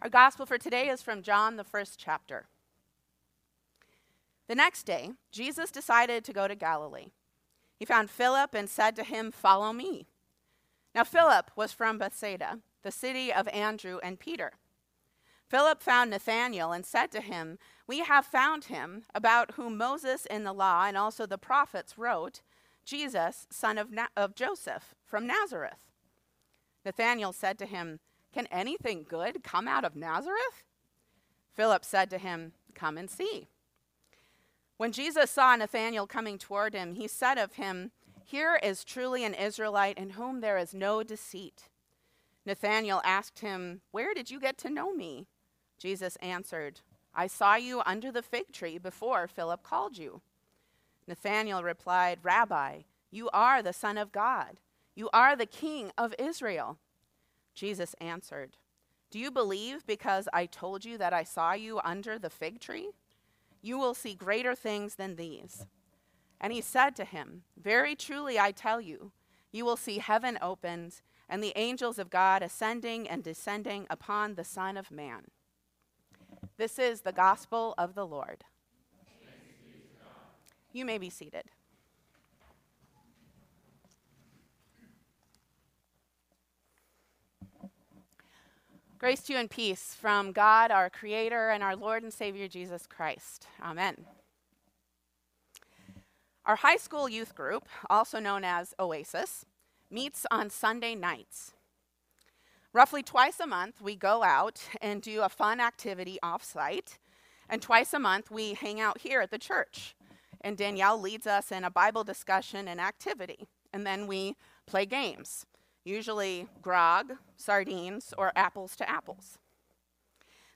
Our gospel for today is from John, the first chapter. The next day, Jesus decided to go to Galilee. He found Philip and said to him, Follow me. Now, Philip was from Bethsaida, the city of Andrew and Peter. Philip found Nathanael and said to him, We have found him, about whom Moses in the law and also the prophets wrote, Jesus, son of, Na- of Joseph, from Nazareth. Nathanael said to him, can anything good come out of Nazareth? Philip said to him, Come and see. When Jesus saw Nathanael coming toward him, he said of him, Here is truly an Israelite in whom there is no deceit. Nathanael asked him, Where did you get to know me? Jesus answered, I saw you under the fig tree before Philip called you. Nathanael replied, Rabbi, you are the Son of God. You are the King of Israel. Jesus answered, Do you believe because I told you that I saw you under the fig tree? You will see greater things than these. And he said to him, Very truly I tell you, you will see heaven opened and the angels of God ascending and descending upon the Son of Man. This is the gospel of the Lord. You may be seated. Grace to you and peace from God, our Creator, and our Lord and Savior Jesus Christ. Amen. Our high school youth group, also known as Oasis, meets on Sunday nights. Roughly twice a month, we go out and do a fun activity off site, and twice a month, we hang out here at the church. And Danielle leads us in a Bible discussion and activity, and then we play games usually grog, sardines, or apples to apples.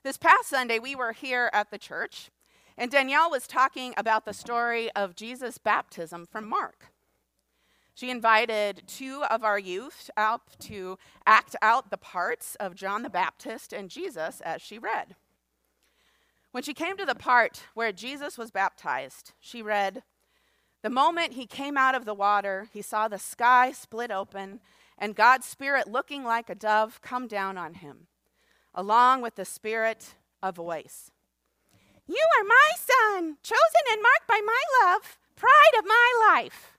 This past Sunday, we were here at the church, and Danielle was talking about the story of Jesus' baptism from Mark. She invited two of our youth up to act out the parts of John the Baptist and Jesus as she read. When she came to the part where Jesus was baptized, she read, The moment he came out of the water, he saw the sky split open and God's Spirit looking like a dove come down on him, along with the Spirit a voice. You are my son, chosen and marked by my love, pride of my life.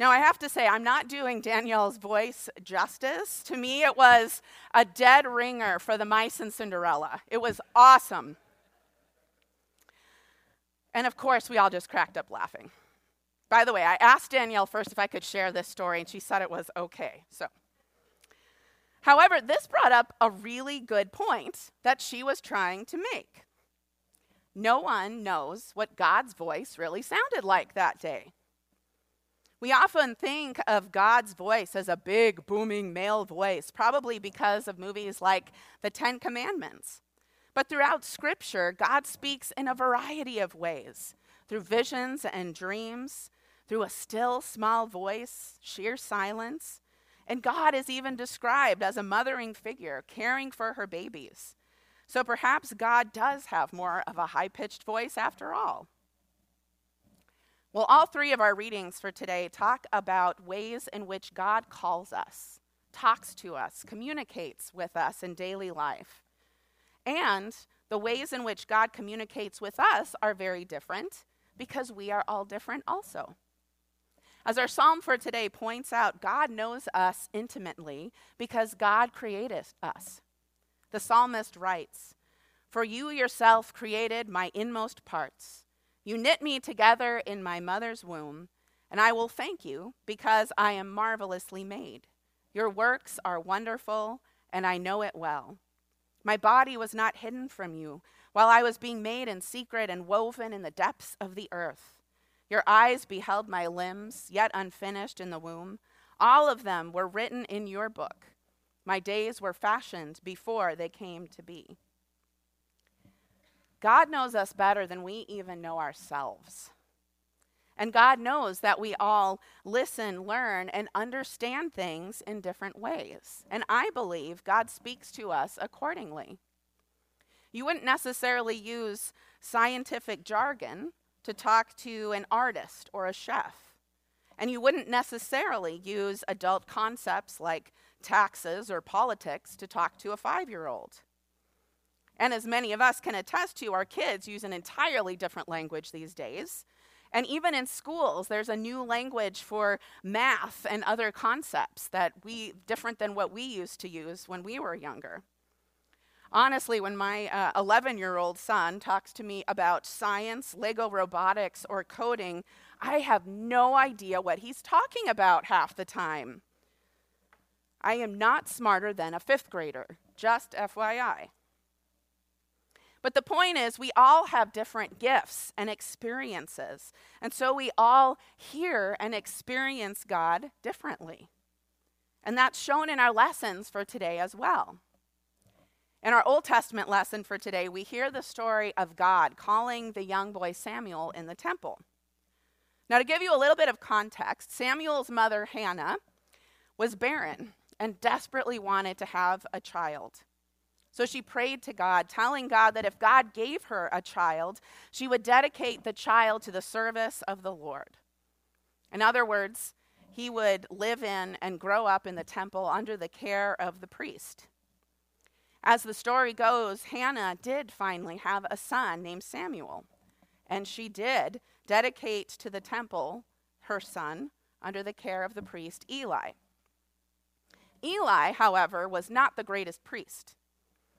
Now, I have to say, I'm not doing Danielle's voice justice. To me, it was a dead ringer for the mice and Cinderella. It was awesome. And of course, we all just cracked up laughing. By the way, I asked Danielle first if I could share this story, and she said it was okay. So, however, this brought up a really good point that she was trying to make. No one knows what God's voice really sounded like that day. We often think of God's voice as a big, booming male voice, probably because of movies like The Ten Commandments. But throughout Scripture, God speaks in a variety of ways through visions and dreams, through a still small voice, sheer silence. And God is even described as a mothering figure caring for her babies. So perhaps God does have more of a high pitched voice after all. Well, all three of our readings for today talk about ways in which God calls us, talks to us, communicates with us in daily life. And the ways in which God communicates with us are very different because we are all different also. As our psalm for today points out, God knows us intimately because God created us. The psalmist writes, For you yourself created my inmost parts. You knit me together in my mother's womb, and I will thank you because I am marvelously made. Your works are wonderful, and I know it well. My body was not hidden from you while I was being made in secret and woven in the depths of the earth. Your eyes beheld my limbs, yet unfinished in the womb. All of them were written in your book. My days were fashioned before they came to be. God knows us better than we even know ourselves. And God knows that we all listen, learn, and understand things in different ways. And I believe God speaks to us accordingly. You wouldn't necessarily use scientific jargon to talk to an artist or a chef. And you wouldn't necessarily use adult concepts like taxes, or politics to talk to a five year old. And as many of us can attest to, our kids use an entirely different language these days. And even in schools, there's a new language for math and other concepts that we different than what we used to use when we were younger. Honestly, when my 11 uh, year old son talks to me about science, Lego robotics, or coding, I have no idea what he's talking about half the time. I am not smarter than a fifth grader, just FYI. But the point is, we all have different gifts and experiences. And so we all hear and experience God differently. And that's shown in our lessons for today as well. In our Old Testament lesson for today, we hear the story of God calling the young boy Samuel in the temple. Now, to give you a little bit of context, Samuel's mother, Hannah, was barren and desperately wanted to have a child. So she prayed to God, telling God that if God gave her a child, she would dedicate the child to the service of the Lord. In other words, he would live in and grow up in the temple under the care of the priest. As the story goes, Hannah did finally have a son named Samuel, and she did dedicate to the temple her son under the care of the priest Eli. Eli, however, was not the greatest priest.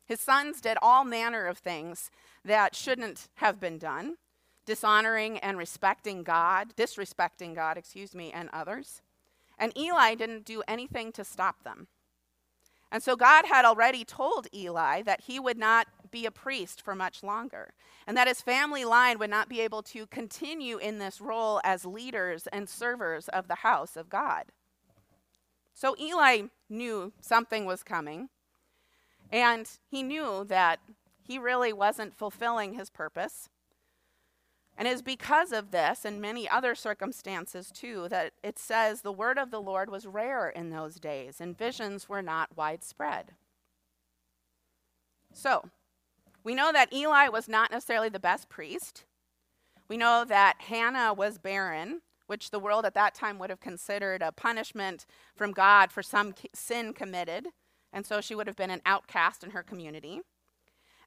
His sons did all manner of things that shouldn't have been done, dishonoring and respecting God, disrespecting God, excuse me, and others. And Eli didn't do anything to stop them. And so God had already told Eli that he would not be a priest for much longer, and that his family line would not be able to continue in this role as leaders and servers of the house of God. So Eli knew something was coming, and he knew that he really wasn't fulfilling his purpose. And it is because of this and many other circumstances too that it says the word of the Lord was rare in those days and visions were not widespread. So, we know that Eli was not necessarily the best priest. We know that Hannah was barren, which the world at that time would have considered a punishment from God for some sin committed and so she would have been an outcast in her community.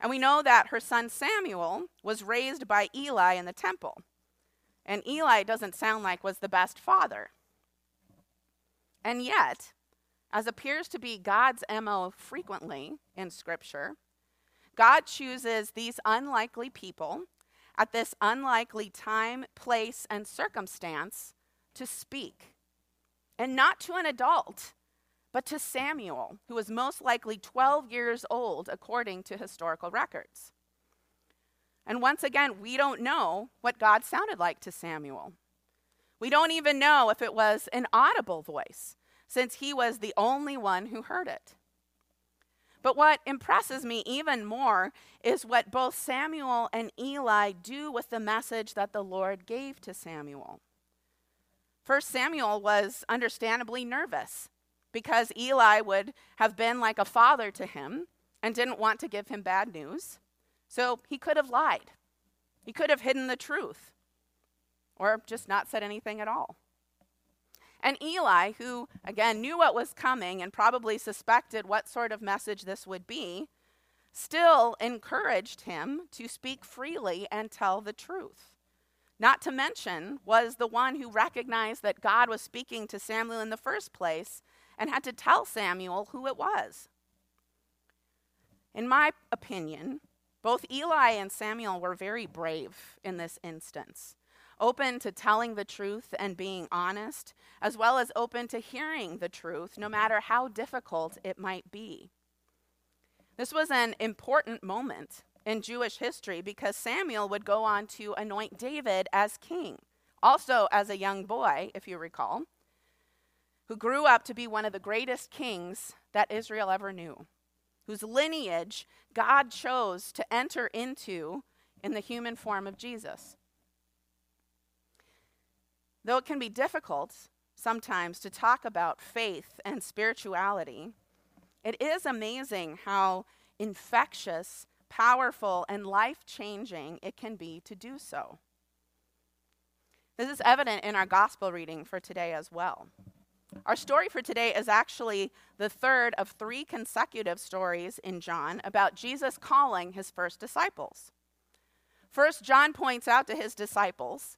And we know that her son Samuel was raised by Eli in the temple. And Eli doesn't sound like was the best father. And yet, as appears to be God's MO frequently in Scripture, God chooses these unlikely people at this unlikely time, place, and circumstance to speak. And not to an adult, but to Samuel, who was most likely 12 years old according to historical records. And once again, we don't know what God sounded like to Samuel. We don't even know if it was an audible voice, since he was the only one who heard it. But what impresses me even more is what both Samuel and Eli do with the message that the Lord gave to Samuel. First, Samuel was understandably nervous because Eli would have been like a father to him and didn't want to give him bad news. So he could have lied. He could have hidden the truth or just not said anything at all. And Eli, who again knew what was coming and probably suspected what sort of message this would be, still encouraged him to speak freely and tell the truth. Not to mention, was the one who recognized that God was speaking to Samuel in the first place and had to tell Samuel who it was. In my opinion, both Eli and Samuel were very brave in this instance, open to telling the truth and being honest, as well as open to hearing the truth, no matter how difficult it might be. This was an important moment in Jewish history because Samuel would go on to anoint David as king, also as a young boy, if you recall who grew up to be one of the greatest kings that Israel ever knew, whose lineage God chose to enter into in the human form of Jesus. Though it can be difficult sometimes to talk about faith and spirituality, it is amazing how infectious, powerful, and life changing it can be to do so. This is evident in our gospel reading for today as well. Our story for today is actually the third of three consecutive stories in John about Jesus calling his first disciples. First, John points out to his disciples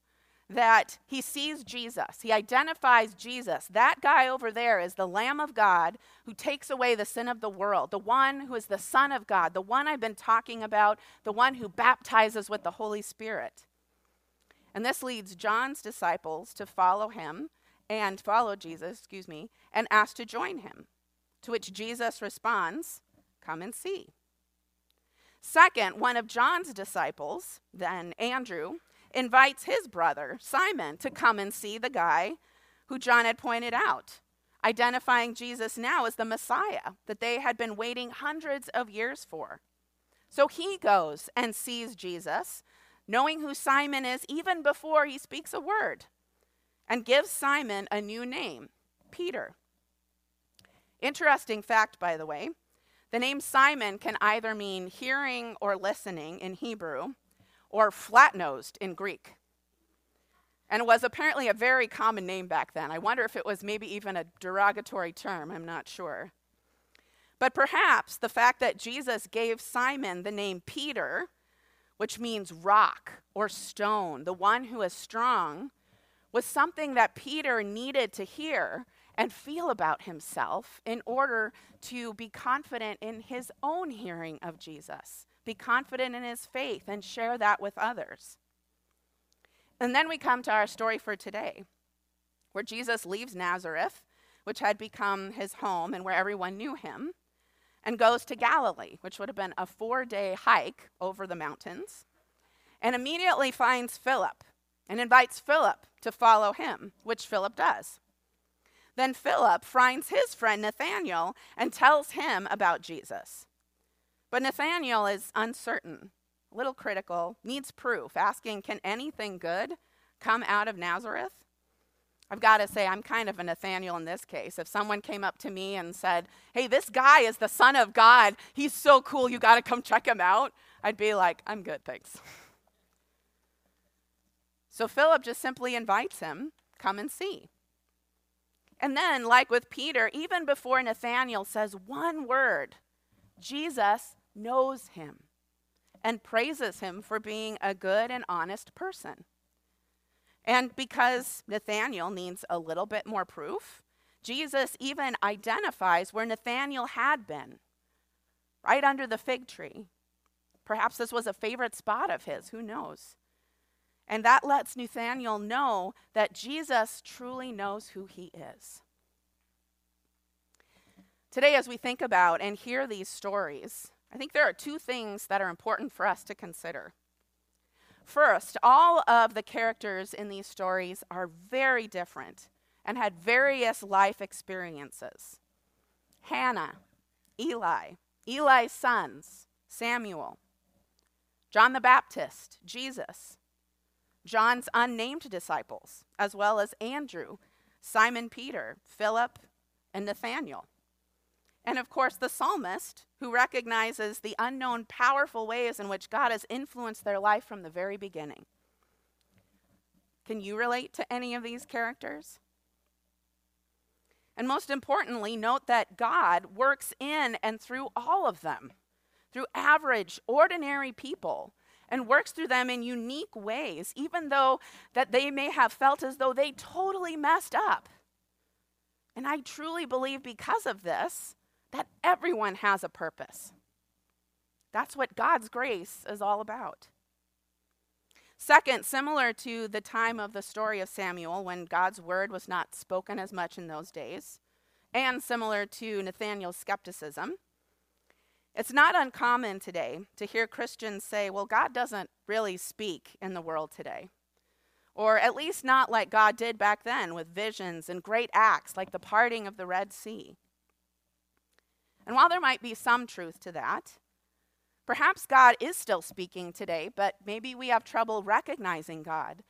that he sees Jesus. He identifies Jesus. That guy over there is the Lamb of God who takes away the sin of the world, the one who is the Son of God, the one I've been talking about, the one who baptizes with the Holy Spirit. And this leads John's disciples to follow him and follow Jesus, excuse me, and ask to join him. To which Jesus responds, Come and see. Second, one of John's disciples, then Andrew, invites his brother, Simon, to come and see the guy who John had pointed out, identifying Jesus now as the Messiah that they had been waiting hundreds of years for. So he goes and sees Jesus, knowing who Simon is even before he speaks a word and gives Simon a new name, Peter. Interesting fact, by the way the name Simon can either mean hearing or listening in Hebrew, or flat nosed in Greek. And it was apparently a very common name back then. I wonder if it was maybe even a derogatory term, I'm not sure. But perhaps the fact that Jesus gave Simon the name Peter, which means rock or stone, the one who is strong, was something that Peter needed to hear and feel about himself in order to be confident in his own hearing of Jesus, be confident in his faith, and share that with others. And then we come to our story for today, where Jesus leaves Nazareth, which had become his home and where everyone knew him, and goes to Galilee, which would have been a four day hike over the mountains, and immediately finds Philip and invites Philip to follow him, which Philip does. Then Philip finds his friend Nathanael and tells him about Jesus. But Nathanael is uncertain, a little critical, needs proof, asking, Can anything good come out of Nazareth? I've got to say, I'm kind of a Nathanael in this case. If someone came up to me and said, Hey, this guy is the Son of God, he's so cool, you got to come check him out, I'd be like, I'm good, thanks. So Philip just simply invites him, come and see. And then, like with Peter, even before Nathanael says one word, Jesus knows him and praises him for being a good and honest person. And because Nathanael needs a little bit more proof, Jesus even identifies where Nathanael had been, right under the fig tree. Perhaps this was a favorite spot of his, who knows? And that lets Nathanael know that Jesus truly knows who he is. Today, as we think about and hear these stories, I think there are two things that are important for us to consider. First, all of the characters in these stories are very different and had various life experiences. Hannah, Eli, Eli's sons, Samuel, John the Baptist, Jesus, John's unnamed disciples, as well as Andrew, Simon Peter, Philip, and Nathanael. And of course, the psalmist, who recognizes the unknown powerful ways in which God has influenced their life from the very beginning. Can you relate to any of these characters? And most importantly, note that God works in and through all of them, through average, ordinary people and works through them in unique ways, even though that they may have felt as though they totally messed up. And I truly believe because of this that everyone has a purpose. That's what God's grace is all about. Second, similar to the time of the story of Samuel when God's word was not spoken as much in those days, and similar to Nathanael's skepticism, it's not uncommon today to hear Christians say, well, God doesn't really speak in the world today. Or at least not like God did back then with visions and great acts like the parting of the Red Sea. And while there might be some truth to that, perhaps God is still speaking today, but maybe we have trouble recognizing God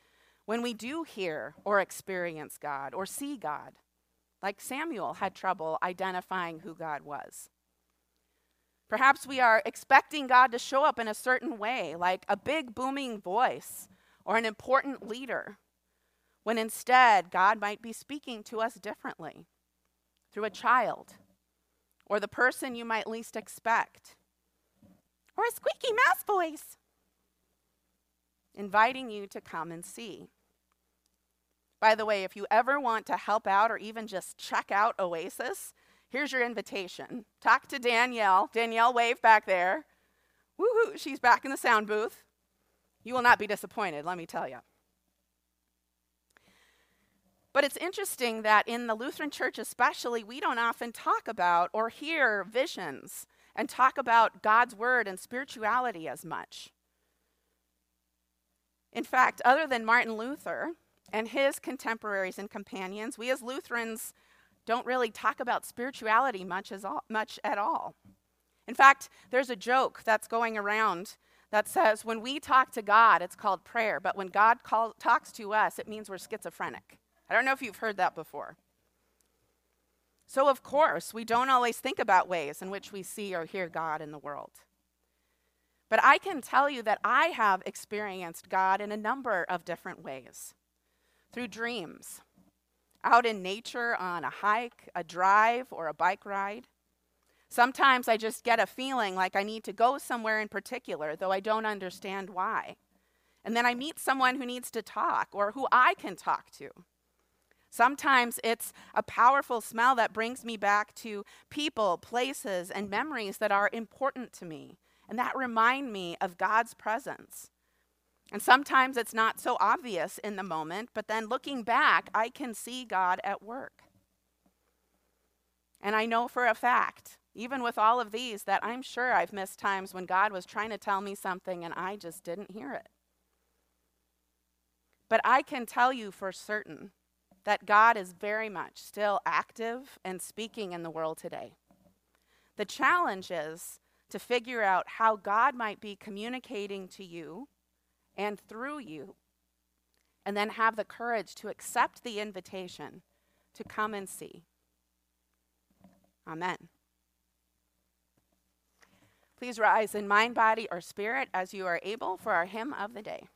when we do hear or experience God or see God, like Samuel had trouble identifying who God was. Perhaps we are expecting God to show up in a certain way, like a big booming voice or an important leader, when instead God might be speaking to us differently through a child, or the person you might least expect, or a squeaky mouse voice, inviting you to come and see. By the way, if you ever want to help out or even just check out Oasis, here's your invitation. Talk to Danielle. Danielle, wave back there. Woohoo, she's back in the sound booth. You will not be disappointed, let me tell you. But it's interesting that in the Lutheran Church, especially, we don't often talk about or hear visions and talk about God's Word and spirituality as much. In fact, other than Martin Luther and his contemporaries and companions, we as Lutherans don't really talk about spirituality much, as all, much at all. In fact, there's a joke that's going around that says when we talk to God, it's called prayer, but when God call, talks to us, it means we're schizophrenic. I don't know if you've heard that before. So, of course, we don't always think about ways in which we see or hear God in the world. But I can tell you that I have experienced God in a number of different ways through dreams, out in nature on a hike, a drive, or a bike ride, Sometimes I just get a feeling like I need to go somewhere in particular, though I don't understand why. And then I meet someone who needs to talk or who I can talk to. Sometimes it's a powerful smell that brings me back to people, places, and memories that are important to me and that remind me of God's presence. And sometimes it's not so obvious in the moment, but then looking back, I can see God at work. And I know for a fact even with all of these, that I'm sure I've missed times when God was trying to tell me something and I just didn't hear it. But I can tell you for certain that God is very much still active and speaking in the world today. The challenge is to figure out how God might be communicating to you and through you, and then have the courage to accept the invitation to come and see. Amen. Please rise in mind, body, or spirit as you are able for our hymn of the day.